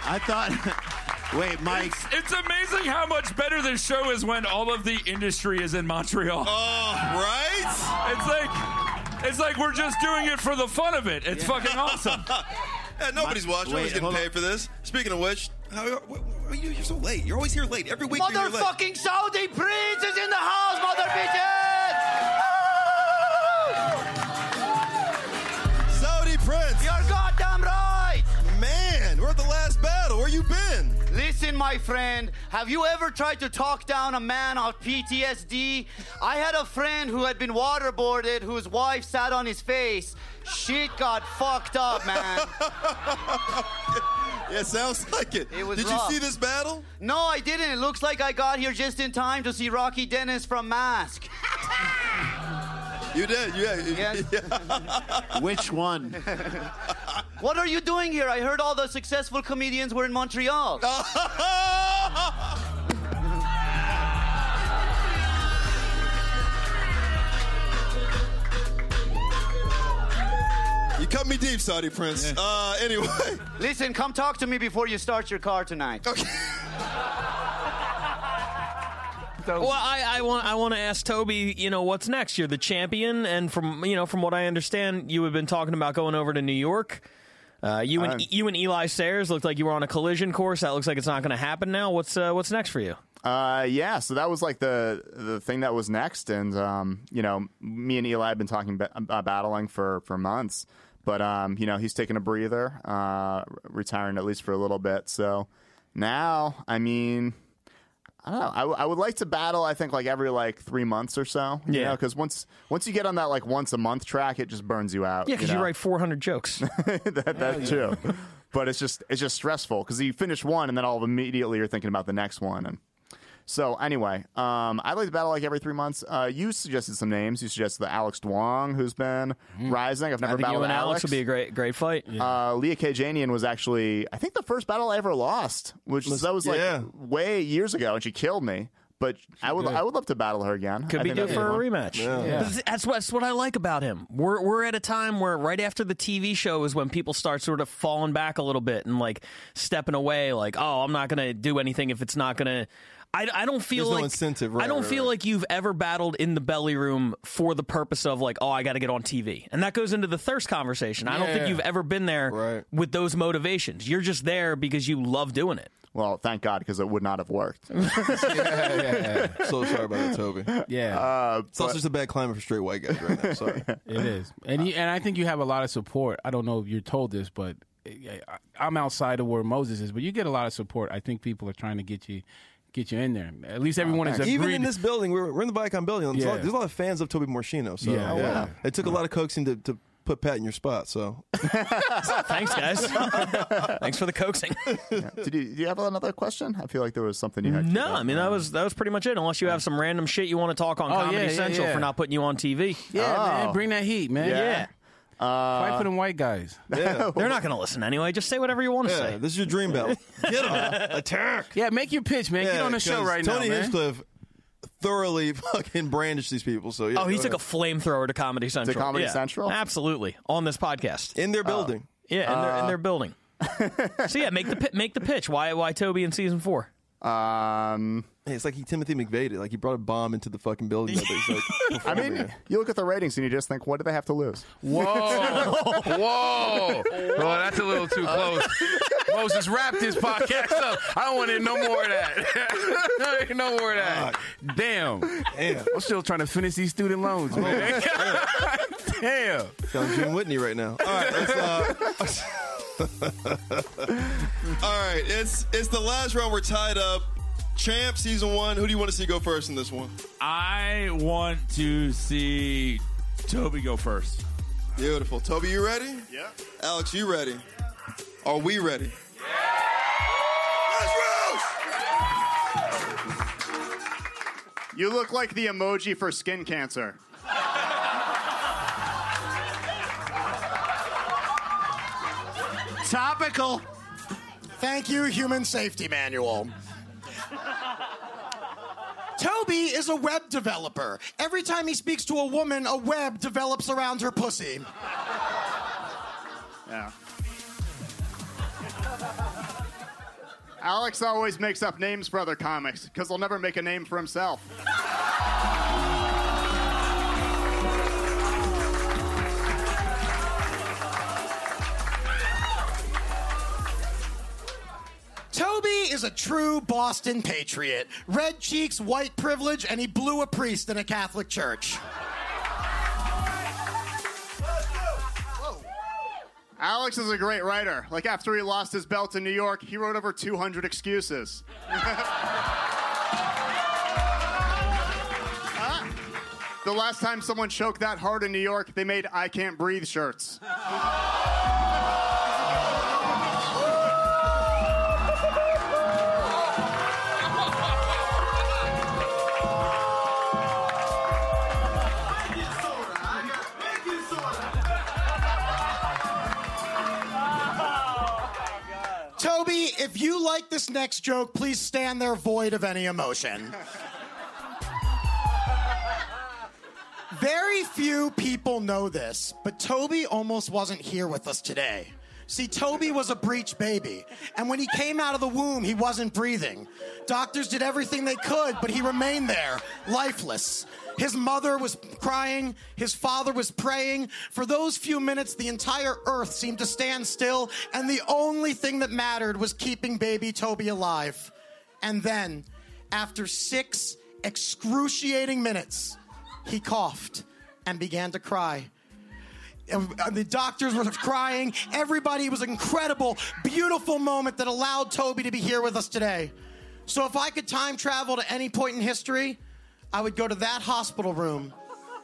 I thought. Wait, Mike. It's amazing how much better this show is when all of the industry is in Montreal. Oh, right? It's like it's like we're just doing it for the fun of it. It's fucking awesome. Yeah, nobody's watching. Wait, Nobody's getting hold on. paid for this. Speaking of which, how, what, what, you, you're so late. You're always here late. Every week you're here late. Motherfucking Saudi prince is in the house, mother bitches! Where you been? Listen, my friend, have you ever tried to talk down a man of PTSD? I had a friend who had been waterboarded, whose wife sat on his face. Shit got fucked up, man. Yeah, sounds like it. It was Did rough. you see this battle? No, I didn't. It looks like I got here just in time to see Rocky Dennis from Mask. You did. Yeah. Yes. Which one? What are you doing here? I heard all the successful comedians were in Montreal. You cut me deep, Saudi Prince. Uh, anyway. Listen, come talk to me before you start your car tonight. Okay. Well, I, I want I want to ask Toby. You know, what's next? You're the champion, and from you know from what I understand, you have been talking about going over to New York. Uh, you and I'm- you and Eli Sairs looked like you were on a collision course. That looks like it's not going to happen now. What's uh, what's next for you? Uh, yeah, so that was like the the thing that was next, and um, you know, me and Eli have been talking ba- uh, battling for for months, but um, you know, he's taking a breather, uh, retiring at least for a little bit. So now, I mean. I don't know. I, w- I would like to battle. I think like every like three months or so. You Yeah. Because once once you get on that like once a month track, it just burns you out. Yeah, because you, know? write 400 jokes. that, that's true. But it's just it's just stressful because you finish one and then all of immediately you're thinking about the next one. And so anyway, um, I'd like to battle like every three months. Uh, you suggested some names. You suggested the Alex Duong, who's been rising. I've Hmm. I never think you battled and Alex Alex. would be a great great fight. Uh, Leah Kayajanian was actually, I think, the first battle I ever lost, which that was like yeah. way years ago, and she killed me. But I would, good. I would love to battle her again. Could I be think due for a rematch. Yeah. But That's what, that's what I like about him. We're we're at a time where right after the TV show is when people start sort of falling back a little bit and like stepping away. Like, oh, I'm not going to do anything if it's not going to. I, I don't feel There's no like incentive, right, I don't right, feel right. like you've ever battled in the belly room for the purpose of like, oh, I got to get on TV, and that goes into the thirst conversation. I don't think you've ever been there Right. with those motivations. You're just there because you love doing it. Well, thank God, because it would not have worked. So sorry about that, Toby. Yeah, Uh, It's also just a bad climate for straight white guys right now. Sorry. it is, and you, and I think you have a lot of support. I don't know if you're told this, but I'm outside of where Moses is, but you get a lot of support. I think people are trying to get you get you in there. At least everyone is agreed. Even in this building, we're, we're in the Viacom building. There's, a lot, Yeah. there's a lot of fans of Toby Muresianu. So Yeah. Oh, yeah, wow. it took a lot of coaxing to, to put Pat in your spot. So Thanks, guys. Thanks for the coaxing. Did you, do you have another question? I feel like there was something you had. No, I mean that was that was pretty much it. Unless you have some random shit you want to talk on Oh, Comedy yeah, yeah, Central yeah. for not putting you on TV. yeah, Oh. man, bring that heat, man. Yeah. Fight for them white guys. Yeah. They're not going to listen anyway. Just say whatever you want to Yeah, say. this is your dream belt. Get him. Attack. Yeah, make your pitch, man. Get on the show right now, Tony man. Hinchcliffe thoroughly fucking brandished these people. So yeah, oh, he go took a flamethrower to Comedy Central. To Comedy Yeah, Central? Absolutely. On this podcast. in their building. Yeah, in, their, in Uh, their building. so yeah, make the pi- make the pitch. Why why Toby in season four? Um, Hey, it's like he Timothy McVeigh did. Like he brought a bomb into the fucking building. that he's like, I mean, in. you look at the ratings and you just think, what do they have to lose? Whoa, whoa! Well, that's a little too close. Moses, wrap this podcast up. I don't want to no more of that. no more of that. Damn. Damn. I'm still trying to finish these student loans, man. Damn. Sounds Jim Whitney right now. All right, let's, uh, All right, it's it's the last round. We're tied up. Champ season one. Who do you want to see go first in this one? I want to see Toby go first. Beautiful. Toby, you ready? Yeah. Alex, you ready? Yeah. Are we ready? You look like the emoji for skin cancer. Topical. Thank you, Human Safety Manual. Toby is a web developer. Every time he speaks to a woman, a web develops around her pussy. Yeah. Alex always makes up names for other comics because he'll never make a name for himself. Is a true Boston patriot. Red cheeks, white privilege, and he blew a priest in a Catholic church. Alex is a great writer. Like after he lost his belt in New York, he wrote over 200 excuses. Huh? Ah. The last time someone choked that hard in New York, they made I Can't Breathe shirts. If you like this next joke, please stand there void of any emotion. Very few people know this, but Toby almost wasn't here with us today. See, Toby was a breech baby, and when he came out of the womb, he wasn't breathing. Doctors did everything they could, but he remained there, lifeless. His mother was crying, his father was praying. For those few minutes, the entire earth seemed to stand still, and the only thing that mattered was keeping baby Toby alive. And then, after six excruciating minutes, he coughed and began to cry. And The doctors were crying. Everybody it was an incredible, beautiful moment that allowed Toby to be here with us today. So if I could time travel to any point in history, I would go to that hospital room,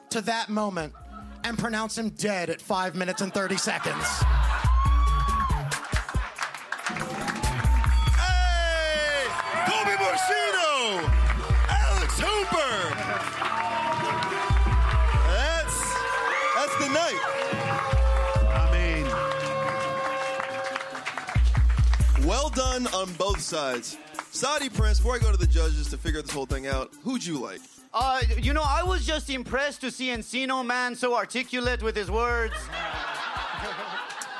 to that moment, and pronounce him dead at five minutes and 30 seconds. Hey, Toby Muresianu, Alex Hooper. That's that's the night. Done on both sides. Saudi Prince, before I go to the judges to figure this whole thing out, who'd you like? Uh, you know, I was just impressed to see Encino Man so articulate with his words.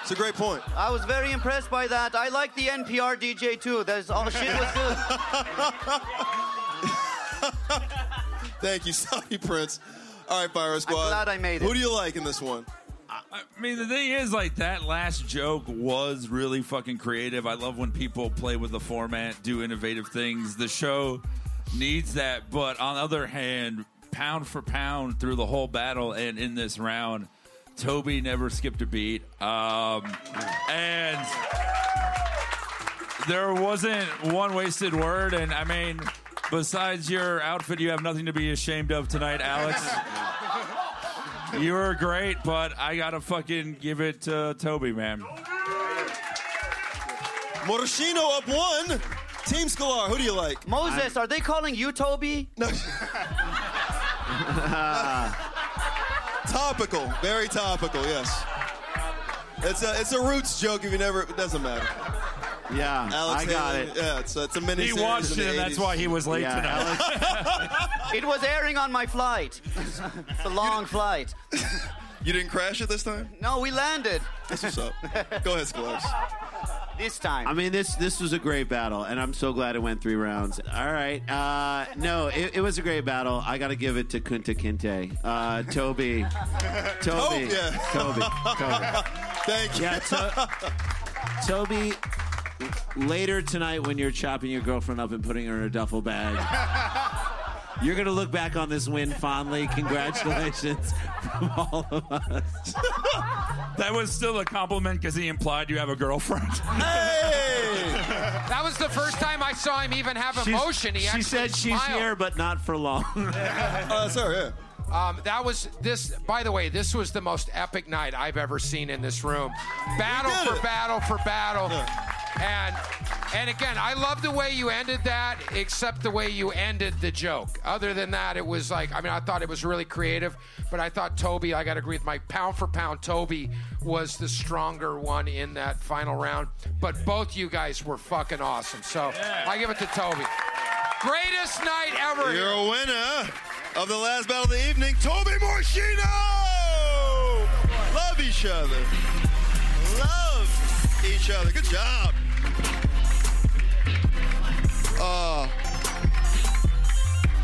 It's a great point. I was very impressed by that. I like the NPR DJ too. There's all shit was good. Thank you, Saudi Prince. All right, Fire Squad. glad I made it. Who do you like in this one? I mean, the thing is, like, that last joke was really fucking creative. I love when people play with the format, do innovative things. The show needs that. But on the other hand, pound for pound through the whole battle and in this round, Toby never skipped a beat. Um, and there wasn't one wasted word. And I mean, besides your outfit, you have nothing to be ashamed of tonight, Alex. You were great, but I gotta fucking give it to Toby, man. Muresianu up one. Team Sklar, who do you like? Moses, are they calling you Toby? No. topical, very topical. Yes. It's a it's a roots joke. If you never, it doesn't matter. Yeah, Alex I got Haley- it. Yeah, it's it's a mini. He watched it, that's why he was late Yeah, tonight. It was airing on my flight. it's a long flight. You didn't crash it this time. No, we landed. That's what's up. Go ahead, Sklar. This time. I mean, this this was a great battle, and I'm so glad it went three rounds. All right, uh, no, it, it was a great battle. I got to give it to Kunta Kinte, uh, Toby, Toby, Oh, yeah. Toby, Toby. Thank you. Yeah, to- Toby. Later tonight, when you're chopping your girlfriend up and putting her in a duffel bag, you're gonna look back on this win fondly. Congratulations from all of us. That was still a compliment because he implied you have a girlfriend. Hey! That was the first time I saw him even have She's- emotion. He she said she's smiled. here, but not for long. Oh, sorry. Yeah. Um, that was this. By the way, this was the most epic night I've ever seen in this room. Battle for battle for battle, and and again, I love the way you ended that, except the way you ended the joke. Other than that, it was like I mean, I thought it was really creative, but I thought Toby. I got to agree with Mike. Pound for pound, Toby was the stronger one in that final round. But both you guys were fucking awesome. So I give it to Toby. Greatest night ever. You're a winner of the last battle of the evening, Toby Muresianu. Love each other. Love each other. Good job. Uh,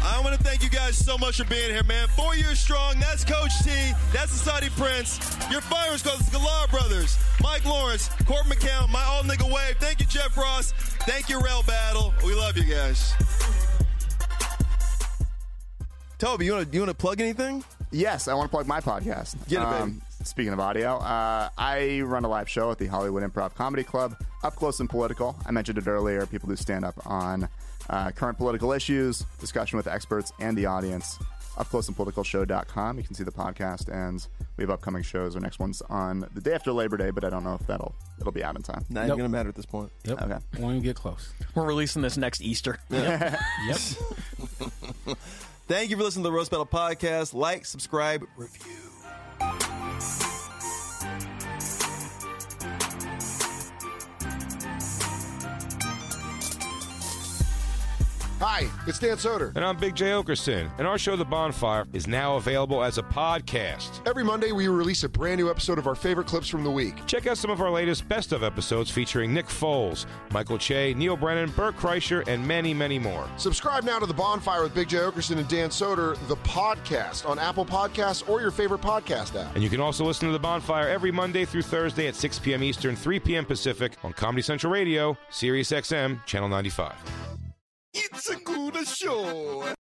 I want to thank you guys so much for being here, man. Four years strong. That's Coach Tea. That's the Saudi Prince. Your fire squad, the Sklar Brothers. Mike Lawrence, Court McCown, my all nigga wave. Thank you, Jeff Ross. Thank you, Rail Battle. We love you guys. Toby, you want to you want to plug anything? Yes, I want to plug my podcast. Get it, baby. Um, speaking of audio, uh, I run a live show at the Hollywood Improv Comedy Club, Up Close and Political. I mentioned it earlier. People do stand up on uh, current political issues, discussion with experts and the audience. Up close and political UpCloseandPoliticalShow.com. You can see the podcast, and we have upcoming shows. Our next one's on the day after Labor Day, but I don't know if that'll it'll be out in time. Not even gonna matter at this point. Yep. Okay. Won't even get close. We're releasing this next Easter. Yep. Thank you for listening to the Roast Battle Podcast. Like, subscribe, review. Hi, it's Dan Soder. And I'm Big Jay Oakerson. And our show, The Bonfire, is now available as a podcast. Every Monday, we release a brand new episode of our favorite clips from the week. Check out some of our latest best of episodes featuring Nick Foles, Michael Che, Neal Brennan, Bert Kreischer, and many, many more. Subscribe now to The Bonfire with Big Jay Oakerson and Dan Soder, the podcast, on Apple Podcasts or your favorite podcast app. And you can also listen to The Bonfire every Monday through Thursday at 6 p.m. Eastern, 3 p.m. Pacific on Comedy Central Radio, Sirius XM, Channel 95. It's a good show.